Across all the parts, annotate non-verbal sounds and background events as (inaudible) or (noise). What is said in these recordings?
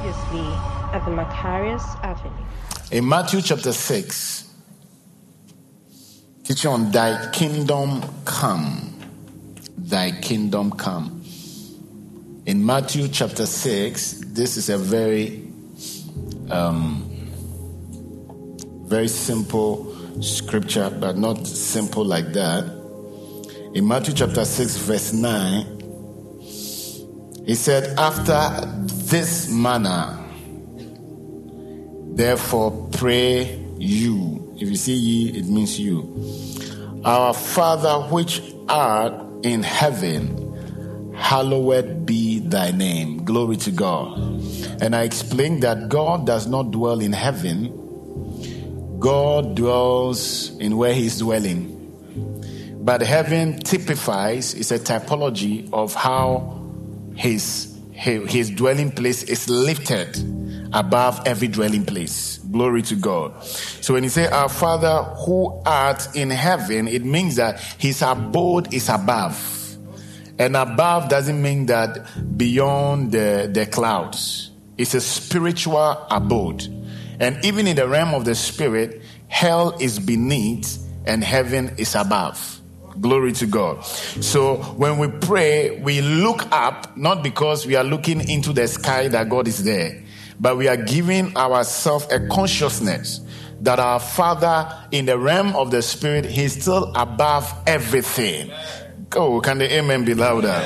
Previously at the Macarius Avenue. In Matthew chapter 6, teaching on thy kingdom come. Thy kingdom come. In Matthew chapter 6, this is a very um, very simple scripture, but not simple like that. In Matthew chapter 6, verse 9, he said, After this manner, therefore pray you. If you see ye, it means you. Our Father which art in heaven, hallowed be thy name. Glory to God. And I explained that God does not dwell in heaven, God dwells in where He's dwelling. But heaven typifies, is a typology of how his, his dwelling place is lifted above every dwelling place. Glory to God. So when you say, Our Father who art in heaven, it means that his abode is above. And above doesn't mean that beyond the, the clouds. It's a spiritual abode. And even in the realm of the spirit, hell is beneath and heaven is above. Glory to God. So when we pray, we look up, not because we are looking into the sky that God is there, but we are giving ourselves a consciousness that our Father in the realm of the Spirit, He's still above everything. Go, oh, can the amen be louder?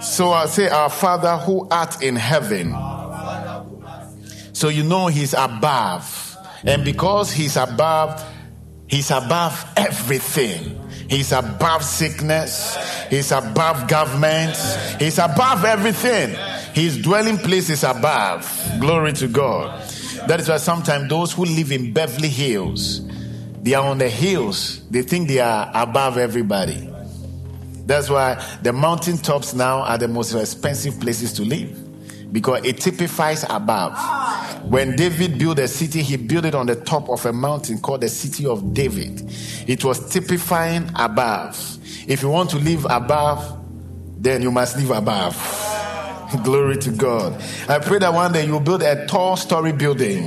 So I say, Our Father who art in heaven. So you know He's above. And because He's above, He's above everything. He's above sickness. He's above government. He's above everything. His dwelling place is above. Glory to God. That is why sometimes those who live in Beverly Hills, they are on the hills. They think they are above everybody. That's why the mountain tops now are the most expensive places to live because it typifies above. When David built a city, he built it on the top of a mountain called the city of David. It was typifying above. If you want to live above, then you must live above. (laughs) Glory to God. I pray that one day you build a tall story building.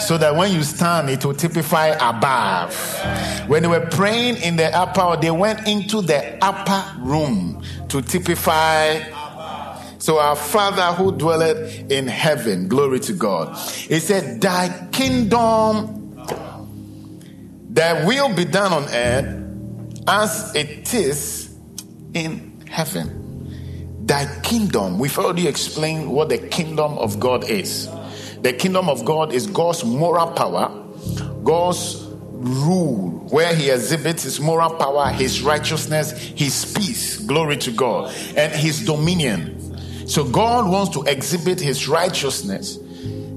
So that when you stand, it will typify above. When they were praying in the upper, they went into the upper room to typify so our Father who dwelleth in heaven, glory to God. He said, Thy kingdom, thy will be done on earth as it is in heaven. Thy kingdom, we've already explained what the kingdom of God is. The kingdom of God is God's moral power, God's rule, where He exhibits His moral power, His righteousness, His peace, glory to God, and His dominion. So God wants to exhibit his righteousness,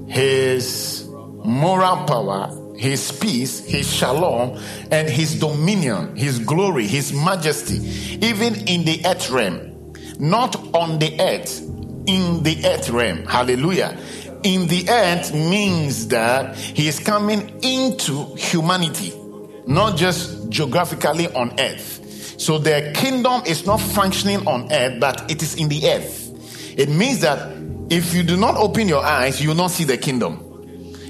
his moral power, his peace, his shalom, and his dominion, his glory, his majesty, even in the earth realm. Not on the earth, in the earth realm. Hallelujah. In the earth means that he is coming into humanity, not just geographically on earth. So the kingdom is not functioning on earth, but it is in the earth. It means that if you do not open your eyes, you will not see the kingdom.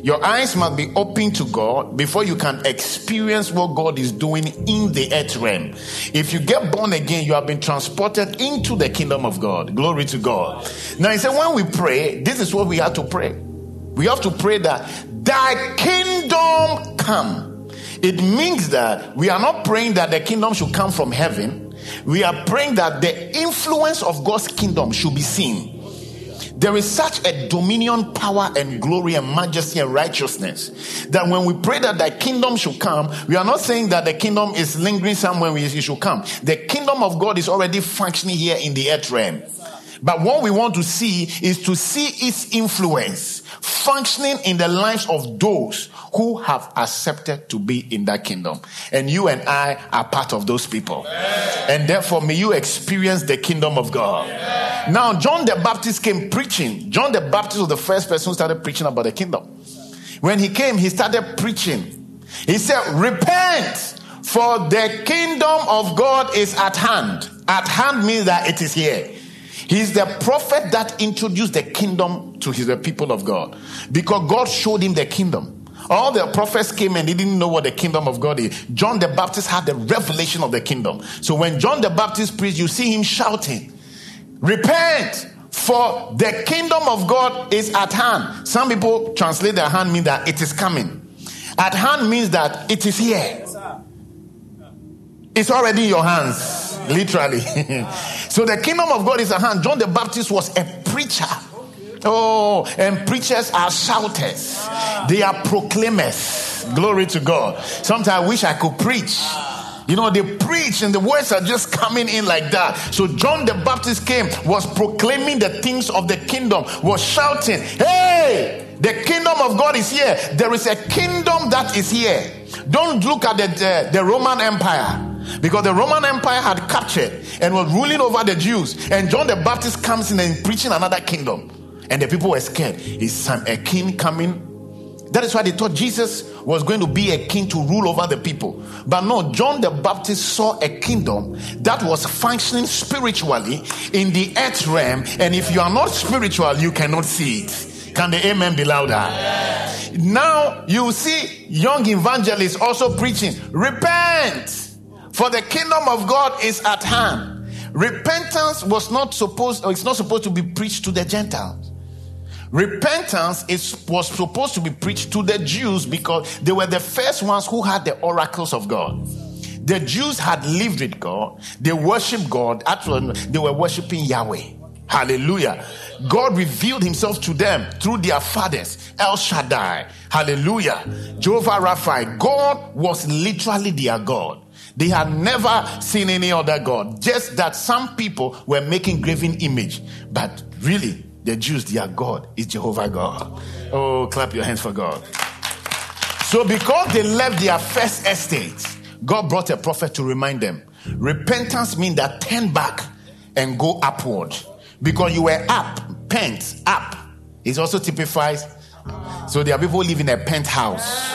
Your eyes must be open to God before you can experience what God is doing in the earth realm. If you get born again, you have been transported into the kingdom of God. Glory to God. Now, he said, when we pray, this is what we have to pray. We have to pray that thy kingdom come. It means that we are not praying that the kingdom should come from heaven we are praying that the influence of God's kingdom should be seen. There is such a dominion, power, and glory, and majesty, and righteousness that when we pray that thy kingdom should come, we are not saying that the kingdom is lingering somewhere it should come. The kingdom of God is already functioning here in the earth realm. But what we want to see is to see its influence functioning in the lives of those who have accepted to be in that kingdom. And you and I are part of those people. And therefore, may you experience the kingdom of God. Now, John the Baptist came preaching. John the Baptist was the first person who started preaching about the kingdom. When he came, he started preaching. He said, Repent, for the kingdom of God is at hand. At hand means that it is here. He's the prophet that introduced the kingdom to his the people of God because God showed him the kingdom. All the prophets came and they didn't know what the kingdom of God is. John the Baptist had the revelation of the kingdom. So when John the Baptist preached, you see him shouting, Repent, for the kingdom of God is at hand. Some people translate the hand mean that it is coming. At hand means that it is here. It's already in your hands, literally. (laughs) so the kingdom of God is at hand. John the Baptist was a preacher. Oh, and preachers are shouters. They are proclaimers. Glory to God. Sometimes I wish I could preach. You know, they preach and the words are just coming in like that. So John the Baptist came, was proclaiming the things of the kingdom, was shouting, Hey, the kingdom of God is here. There is a kingdom that is here. Don't look at the, the, the Roman Empire because the Roman Empire had captured and was ruling over the Jews. And John the Baptist comes in and preaching another kingdom. And the people were scared. Is some a king coming? That is why they thought Jesus was going to be a king to rule over the people. But no, John the Baptist saw a kingdom that was functioning spiritually in the earth realm. And if you are not spiritual, you cannot see it. Can the amen be louder? Yes. Now you see young evangelists also preaching, repent for the kingdom of God is at hand. Repentance was not supposed, or it's not supposed to be preached to the Gentiles. Repentance is, was supposed to be preached to the Jews because they were the first ones who had the oracles of God. The Jews had lived with God, they worshiped God, actually, they were worshiping Yahweh. Hallelujah. God revealed himself to them through their fathers, El Shaddai. Hallelujah. Jehovah Rapha. God was literally their God. They had never seen any other God. Just that some people were making graven image. But really, the Jews, their God is Jehovah God. Oh, clap your hands for God. So because they left their first estate, God brought a prophet to remind them. Repentance means that turn back and go upward. Because you were up, pent, up. It also typifies. So there are people live in a penthouse.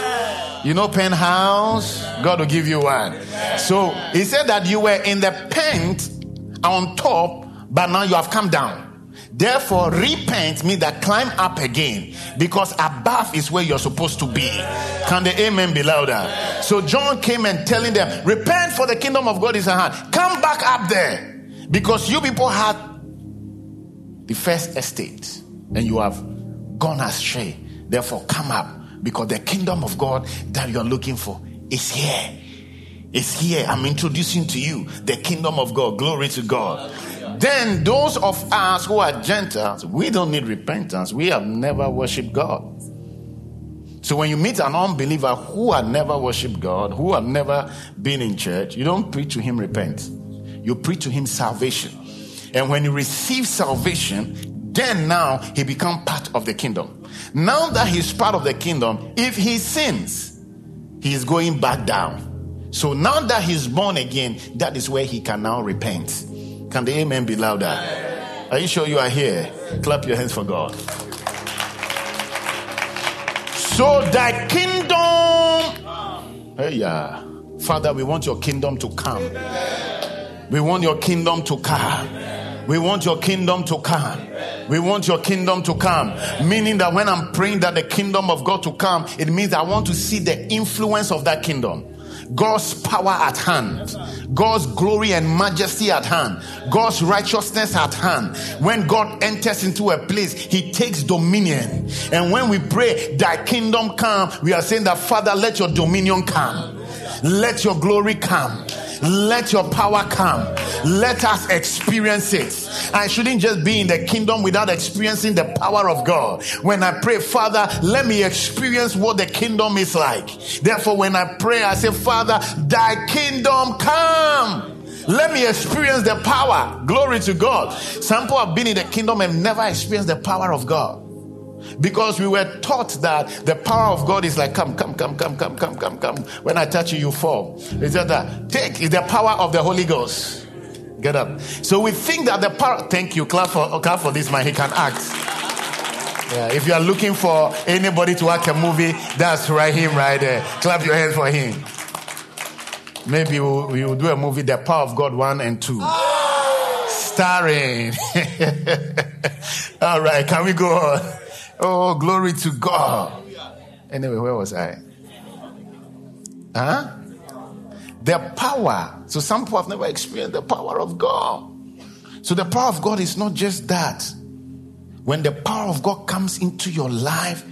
You know, penthouse? God will give you one. So he said that you were in the pent on top, but now you have come down. Therefore, repent means that climb up again because above is where you're supposed to be. Can the amen be louder? So John came and telling them, repent for the kingdom of God is at hand. Come back up there because you people had the first estate and you have gone astray. Therefore, come up because the kingdom of God that you're looking for is here. It's here. I'm introducing to you the kingdom of God. Glory to God. Then those of us who are Gentiles, we don't need repentance. We have never worshiped God. So when you meet an unbeliever who had never worshiped God, who had never been in church, you don't preach to him repent. You preach to him salvation. And when he receives salvation, then now he become part of the kingdom. Now that he's part of the kingdom, if he sins, he is going back down. So now that he's born again, that is where he can now repent. Can the amen be louder? Are you sure you are here? Clap your hands for God. So thy kingdom, hey yeah, Father, we want your kingdom to come. We want your kingdom to come. We want your kingdom to come. We want your kingdom to come. Meaning that when I'm praying that the kingdom of God to come, it means I want to see the influence of that kingdom. God's power at hand, God's glory and majesty at hand, God's righteousness at hand. When God enters into a place, He takes dominion. And when we pray, Thy kingdom come, we are saying that, Father, let your dominion come, let your glory come. Let your power come. Let us experience it. I shouldn't just be in the kingdom without experiencing the power of God. When I pray, Father, let me experience what the kingdom is like. Therefore, when I pray, I say, Father, thy kingdom come. Let me experience the power. Glory to God. Some people have been in the kingdom and never experienced the power of God because we were taught that the power of God is like, come, come, come, come, come, come, come, come. When I touch you, you fall. It's just that. Take is the power of the Holy Ghost. Get up. So we think that the power. Thank you. Clap for clap for this man. He can act. Yeah, if you are looking for anybody to act a movie, that's right him right there. Clap your hands for him. Maybe we'll, we'll do a movie, The Power of God 1 and 2. Starring. (laughs) All right, can we go on? Oh, glory to God. Anyway, where was I? Huh? The power. So some people have never experienced the power of God. So the power of God is not just that. When the power of God comes into your life,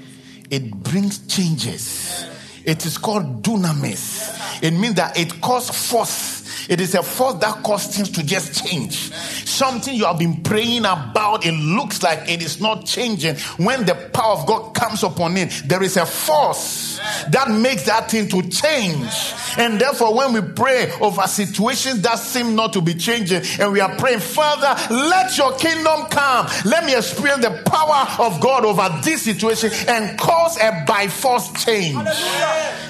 it brings changes. It is called dunamis. It means that it causes force it is a force that causes things to just change. Something you have been praying about, it looks like it is not changing. When the power of God comes upon it, there is a force that makes that thing to change. And therefore, when we pray over situations that seem not to be changing, and we are praying, Father, let your kingdom come. Let me experience the power of God over this situation and cause a by force change.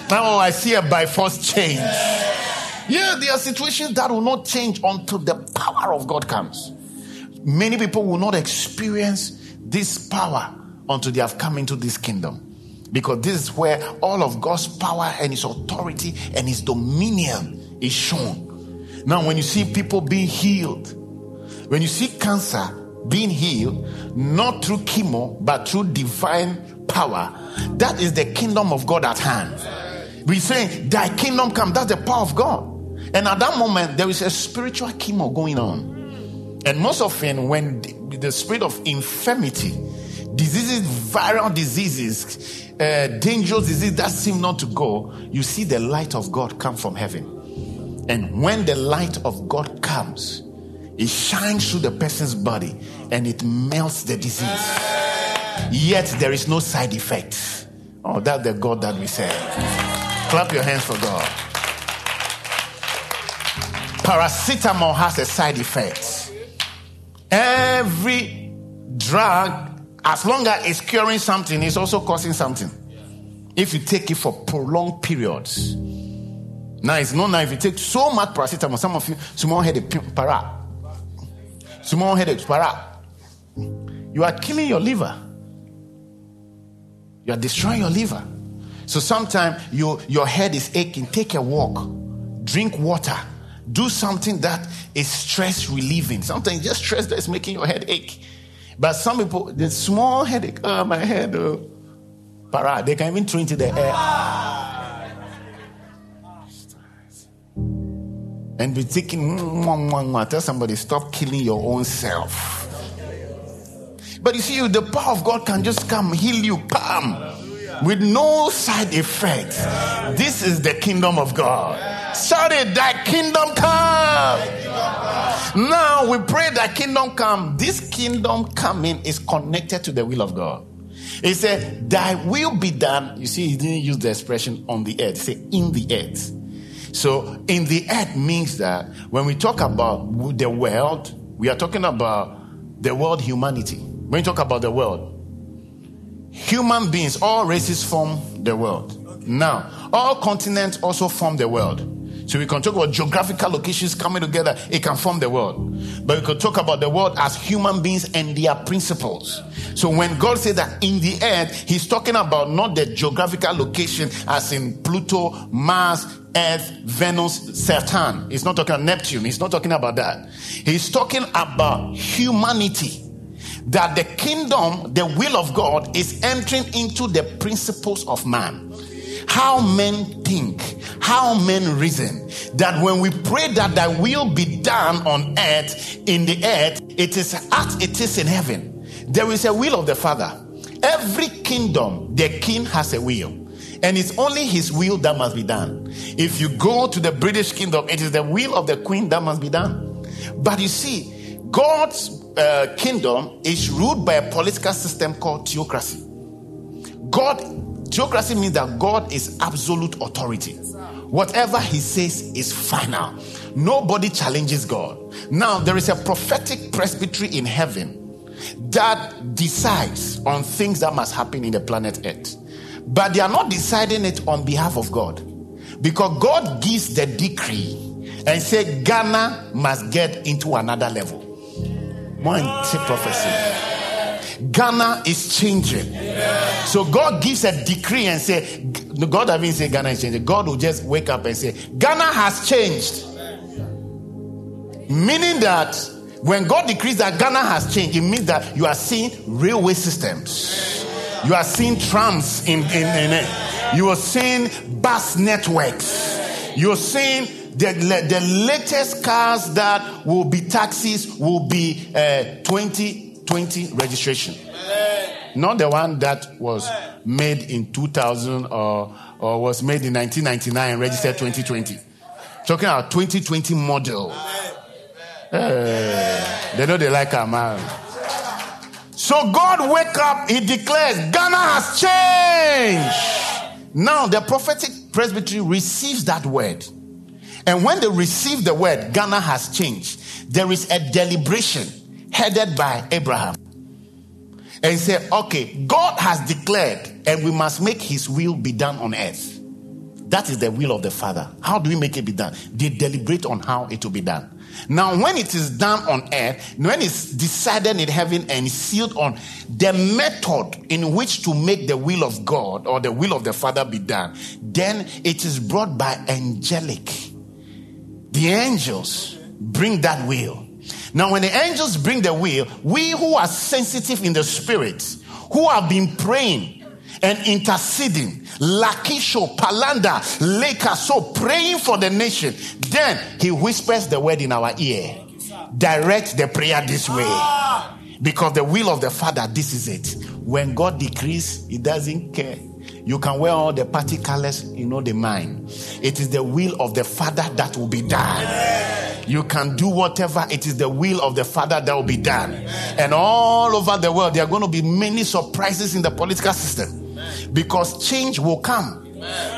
Now I see a by force change. Yeah, there are situations that will not change until the power of God comes. Many people will not experience this power until they have come into this kingdom. Because this is where all of God's power and his authority and his dominion is shown. Now, when you see people being healed, when you see cancer being healed, not through chemo, but through divine power, that is the kingdom of God at hand. We say, Thy kingdom come, that's the power of God. And at that moment, there is a spiritual chemo going on. And most often, when the, the spirit of infirmity, diseases, viral diseases, uh, dangerous diseases that seem not to go, you see the light of God come from heaven. And when the light of God comes, it shines through the person's body and it melts the disease. Yet there is no side effect. Oh, that's the God that we serve. Clap your hands for God paracetamol has a side effect. Every drug, as long as it's curing something, is also causing something. If you take it for prolonged periods. Now it's not now if you take so much paracetamol, some of you small headache para. Small headache para. You are killing your liver. You are destroying your liver. So sometimes your, your head is aching. Take a walk. Drink water do something that is stress relieving. Sometimes just stress that is making your head ache. But some people, the small headache, oh, my head, oh, para, they can even throw into the air. And be thinking, mwah, mwah, mwah. tell somebody, stop killing your own self. But you see, the power of God can just come, heal you, palm with no side effects. This is the kingdom of God. Shout it, thy kingdom come. Now we pray that kingdom come. This kingdom coming is connected to the will of God. He said, Thy will be done. You see, he didn't use the expression on the earth, he said in the earth. So, in the earth means that when we talk about the world, we are talking about the world humanity. When we talk about the world, human beings, all races form the world. Now, all continents also form the world. So we can talk about geographical locations coming together, it can form the world. But we could talk about the world as human beings and their principles. So when God said that in the earth, He's talking about not the geographical location as in Pluto, Mars, Earth, Venus, Saturn. He's not talking about Neptune. He's not talking about that. He's talking about humanity that the kingdom, the will of God, is entering into the principles of man. How men think, how men reason. That when we pray that thy will be done on earth, in the earth, it is as it is in heaven. There is a will of the Father. Every kingdom, the king has a will. And it's only his will that must be done. If you go to the British kingdom, it is the will of the queen that must be done. But you see, God's uh, kingdom is ruled by a political system called theocracy. God, theocracy means that God is absolute authority. Whatever he says is final. Nobody challenges God. Now, there is a prophetic presbytery in heaven that decides on things that must happen in the planet Earth. But they are not deciding it on behalf of God. Because God gives the decree and say Ghana must get into another level. Mighty prophecy. Ghana is changing. So God gives a decree and say, God doesn't say Ghana is changing. God will just wake up and say, Ghana has changed. Meaning that When God decrees that Ghana has changed, it means that you are seeing railway systems. You are seeing trams in, in, in it. You are seeing bus networks. You're seeing the, the latest cars that will be taxis will be uh, 2020 registration. Not the one that was made in 2000 or, or was made in 1999 and registered 2020. Talking about 2020 model. Uh, they know they like our man. So God wake up, he declares, Ghana has changed. Now the prophetic presbytery receives that word. And when they receive the word, Ghana has changed. There is a deliberation headed by Abraham. And he said, okay, God has declared, and we must make his will be done on earth. That is the will of the Father. How do we make it be done? They deliberate on how it will be done. Now, when it is done on earth, when it's decided in heaven and sealed on the method in which to make the will of God or the will of the Father be done, then it is brought by angelic. The angels bring that will. Now, when the angels bring the will, we who are sensitive in the spirit, who have been praying and interceding, Lakisho, Palanda, Leka, so praying for the nation, then he whispers the word in our ear. Direct the prayer this way. Because the will of the Father, this is it. When God decrees, He doesn't care. You can wear all the party colors, you know the mind. It is the will of the Father that will be done. You can do whatever, it is the will of the Father that will be done. And all over the world, there are going to be many surprises in the political system because change will come.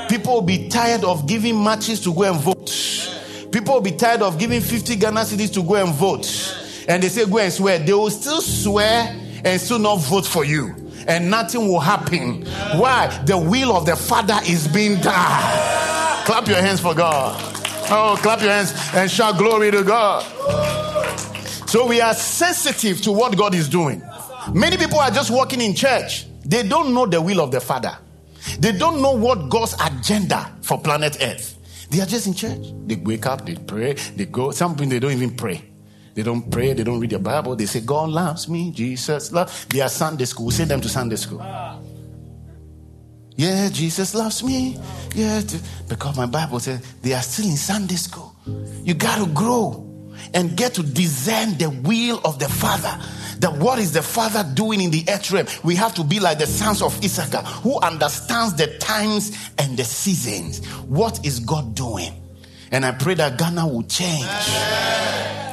People will be tired of giving matches to go and vote. People will be tired of giving 50 Ghana cedis to go and vote. And they say, go and swear. They will still swear and still not vote for you. And nothing will happen. Why? The will of the Father is being done. Clap your hands for God. Oh, clap your hands and shout glory to God. So we are sensitive to what God is doing. Many people are just walking in church. They don't know the will of the Father. They don't know what God's agenda for planet Earth. They are just in church. They wake up, they pray, they go. Some people they don't even pray. They don't pray, they don't read the Bible. They say, God loves me, Jesus loves. They are Sunday school. Send them to Sunday school. Yeah, Jesus loves me. Yeah, because my Bible says they are still in Sunday school. You got to grow and get to discern the will of the Father. That what is the Father doing in the earth realm? We have to be like the sons of Issachar who understands the times and the seasons. What is God doing? And I pray that Ghana will change.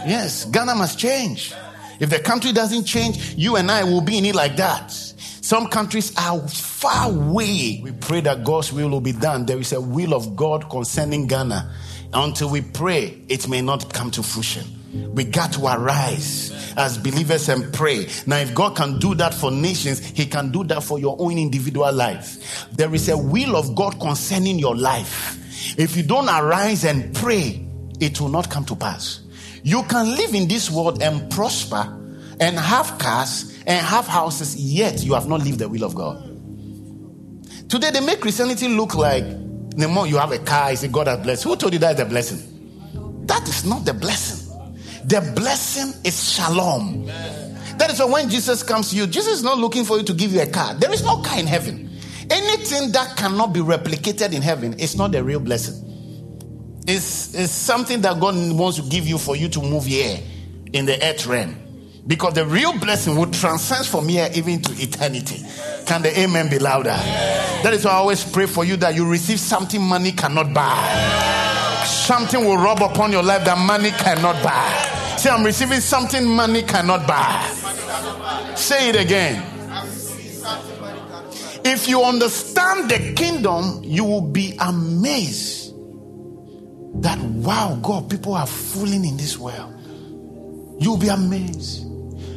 Yes, Ghana must change. If the country doesn't change, you and I will be in it like that. Some countries are far away. We pray that God's will will be done. There is a will of God concerning Ghana. Until we pray, it may not come to fruition. We got to arise as believers and pray. Now, if God can do that for nations, He can do that for your own individual life. There is a will of God concerning your life. If you don't arise and pray, it will not come to pass. You can live in this world and prosper and have cars and have houses, yet you have not lived the will of God. Today, they make Christianity look like the more you have a car, you say God has blessed. Who told you that is the blessing? That is not the blessing. The blessing is shalom. That is why when Jesus comes to you, Jesus is not looking for you to give you a car. There is no car in heaven. Anything that cannot be replicated in heaven is not a real blessing. It's, it's something that God wants to give you for you to move here in the earth realm. Because the real blessing will transcend from here even to eternity. Can the amen be louder? That is why I always pray for you that you receive something money cannot buy. Something will rub upon your life that money cannot buy. Say, I'm receiving something money cannot buy. Say it again. If you understand the kingdom, you will be amazed that wow, God, people are fooling in this world. You'll be amazed.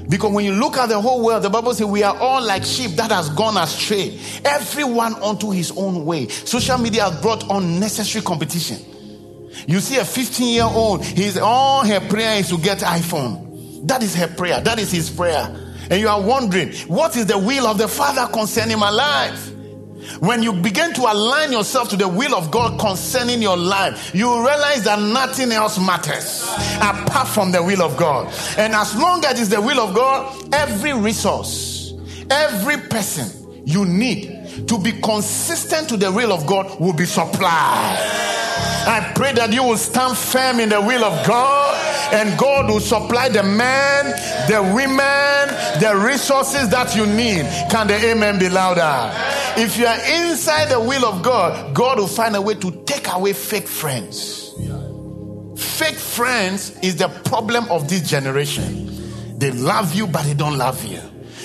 Because when you look at the whole world, the Bible says we are all like sheep that has gone astray. Everyone onto his own way. Social media has brought unnecessary competition. You see a 15 year old, his all her prayer is to get iPhone. That is her prayer. That is his prayer. And you are wondering, what is the will of the Father concerning my life? When you begin to align yourself to the will of God concerning your life, you realize that nothing else matters apart from the will of God. And as long as it's the will of God, every resource, every person you need to be consistent to the will of God will be supplied. I pray that you will stand firm in the will of God and God will supply the men, the women, the resources that you need. Can the amen be louder? If you are inside the will of God, God will find a way to take away fake friends. Fake friends is the problem of this generation. They love you, but they don't love you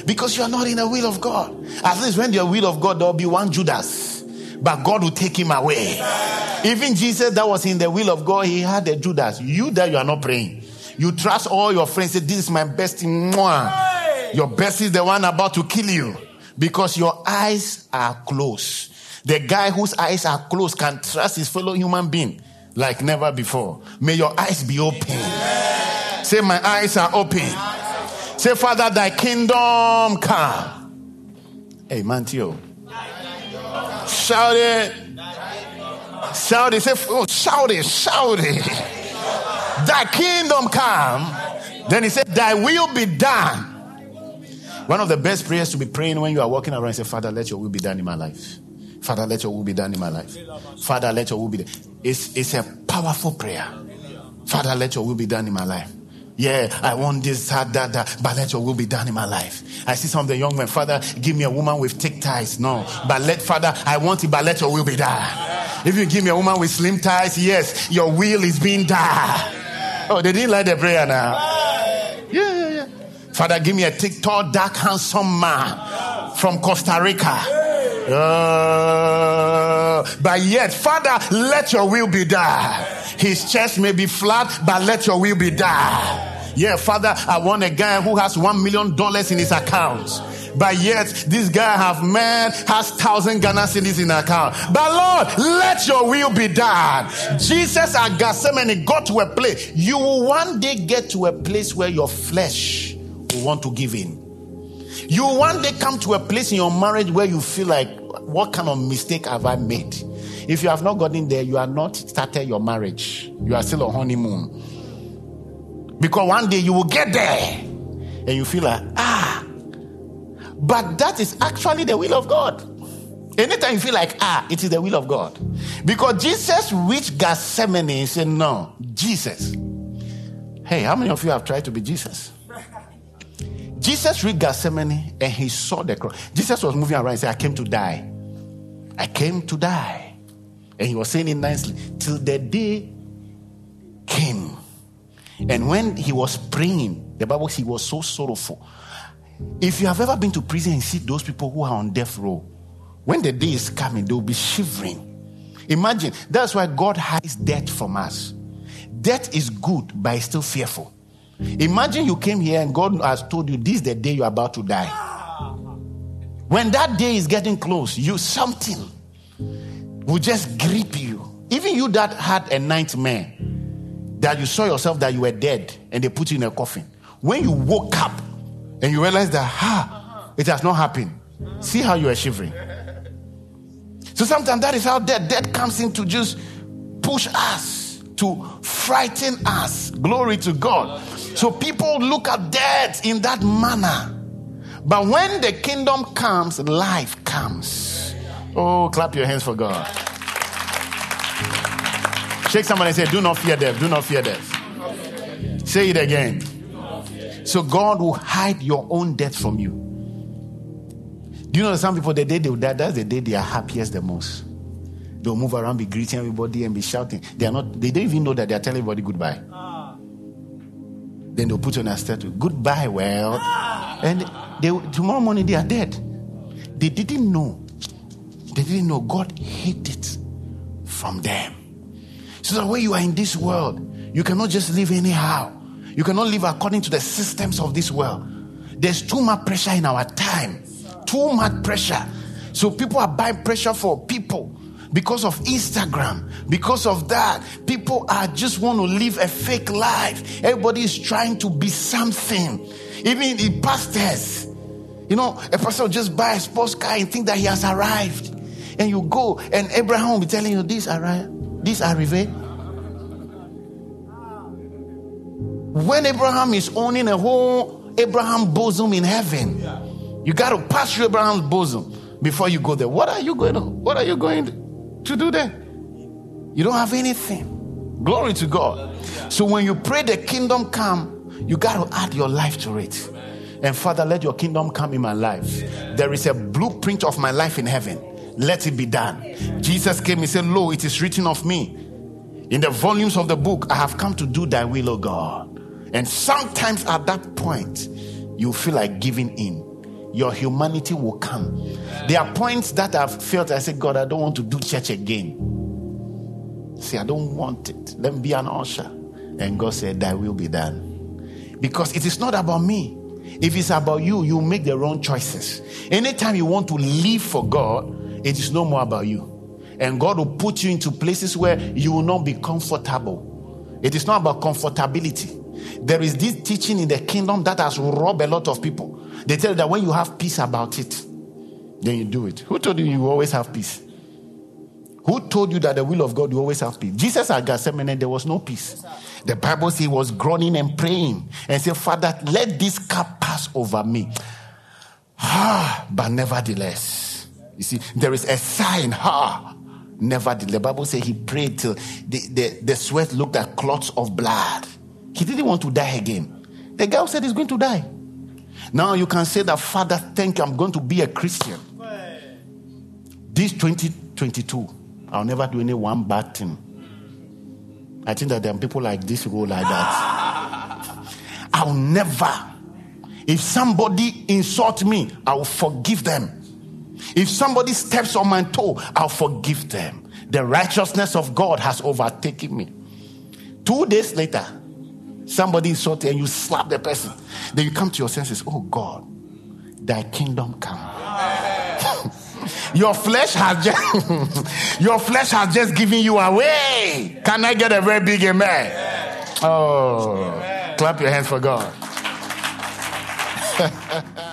because you are not in the will of God. At least when the will of God, there will be one Judas but God will take him away. Even Jesus, that was in the will of God, he had a Judas. You that you are not praying. You trust all your friends, say, This is my best. Your best is the one about to kill you because your eyes are closed. The guy whose eyes are closed can trust his fellow human being like never before. May your eyes be open. Say, My eyes are open. Say, Father, thy kingdom come. Hey, Mantio. Shout it. Shout it. Say, oh, shout it. Shout it. Thy kingdom come. Then he said, Thy will be done. One of the best prayers to be praying when you are walking around and say, Father, let your will be done in my life. Father, let your will be done in my life. Father, let your will be done. It's, it's a powerful prayer. Father, let your will be done in my life. Yeah, I want this, that, that, that, but let your will be done in my life. I see some of the young men, Father, give me a woman with thick ties. No, but let, Father, I want it, but let your will be done. If you give me a woman with slim ties, yes, your will is being done. Oh, they didn't like the prayer now. Yeah, yeah, yeah. Father, give me a thick, tall, dark, handsome man from Costa Rica. Uh, but yet, Father, let your will be done. His chest may be flat, but let your will be done. Yeah, Father, I want a guy who has one million dollars in his account. But yet, this guy have man has thousand Ghana cedis in account. But Lord, let your will be done. Jesus at Gethsemane got to a place. You will one day get to a place where your flesh will want to give in. You one day come to a place in your marriage where you feel like, what kind of mistake have I made? If you have not gotten there, you are not started your marriage. You are still on honeymoon. Because one day you will get there and you feel like. But that is actually the will of God. Anytime you feel like, ah, it is the will of God. Because Jesus reached Gethsemane and said, no, Jesus. Hey, how many of you have tried to be Jesus? (laughs) Jesus reached Gethsemane and he saw the cross. Jesus was moving around and said, I came to die. I came to die. And he was saying it nicely till the day came and when he was praying, the Bible says he was so sorrowful. If you have ever been to prison and see those people who are on death row, when the day is coming, they'll be shivering. Imagine, that's why God hides death from us. Death is good, but it's still fearful. Imagine you came here and God has told you this is the day you're about to die. When that day is getting close, you something will just grip you. Even you that had a nightmare, that you saw yourself that you were dead and they put you in a coffin. When you woke up and you realize that, ha, it has not happened. See how you are shivering. So sometimes that is how death, death comes in to just push us, to frighten us. Glory to God. So people look at death in that manner. But when the kingdom comes, life comes. Oh, clap your hands for God. Shake somebody and say, Do not fear death. Do not fear death. Say it again. So God will hide your own death from you. Do you know some people, the day they die, that's the day they are happiest the most. They'll move around, be greeting everybody and be shouting. They are not, they don't even know that they are telling everybody goodbye. Then they'll put on a statue, goodbye, world. And they, tomorrow morning they are dead. They didn't know. They didn't know God hid it from them. So that when you are in this world, you cannot just live anyhow. You cannot live according to the systems of this world. There's too much pressure in our time. Too much pressure. So people are buying pressure for people because of Instagram, because of that. People are just want to live a fake life. Everybody is trying to be something. Even the pastors. You know, a person just buy a sports car and think that he has arrived. and you go, and Abraham will be telling you, This arrive, this arrive. When Abraham is owning a whole Abraham bosom in heaven, you got to pass through Abraham's bosom before you go there. What are you going to? What are you going to do there? You don't have anything. Glory to God. So when you pray the kingdom come, you got to add your life to it. And Father, let your kingdom come in my life. There is a blueprint of my life in heaven. Let it be done. Jesus came and said, Lo, it is written of me. In the volumes of the book, I have come to do thy will, O God. And sometimes at that point, you feel like giving in. Your humanity will come. There are points that I've felt I said, God, I don't want to do church again. See, I don't want it. Let me be an usher. And God said, Thy will be done. Because it is not about me. If it's about you, you make the wrong choices. Anytime you want to live for God, it is no more about you. And God will put you into places where you will not be comfortable. It is not about comfortability. There is this teaching in the kingdom that has robbed a lot of people. They tell you that when you have peace about it, then you do it. Who told you you always have peace? Who told you that the will of God you always have peace? Jesus at Gethsemane, there was no peace. The Bible says he was groaning and praying and said, Father, let this cup pass over me. Ah, but nevertheless, you see, there is a sign. Ah, nevertheless. The Bible says he prayed till the, the, the sweat looked like clots of blood. He didn't want to die again. The girl said he's going to die. Now you can say that, Father, thank you, I'm going to be a Christian. This 2022, I'll never do any one bad thing. I think that there are people like this who go like that. (laughs) I'll never. If somebody insult me, I'll forgive them. If somebody steps on my toe, I'll forgive them. The righteousness of God has overtaken me. Two days later, somebody insulted and you slap the person. Then you come to your senses. Oh God, thy kingdom come. (laughs) your flesh has just (laughs) your flesh has just given you away. Can I get a very big amen? Oh, clap your hands for God. (laughs)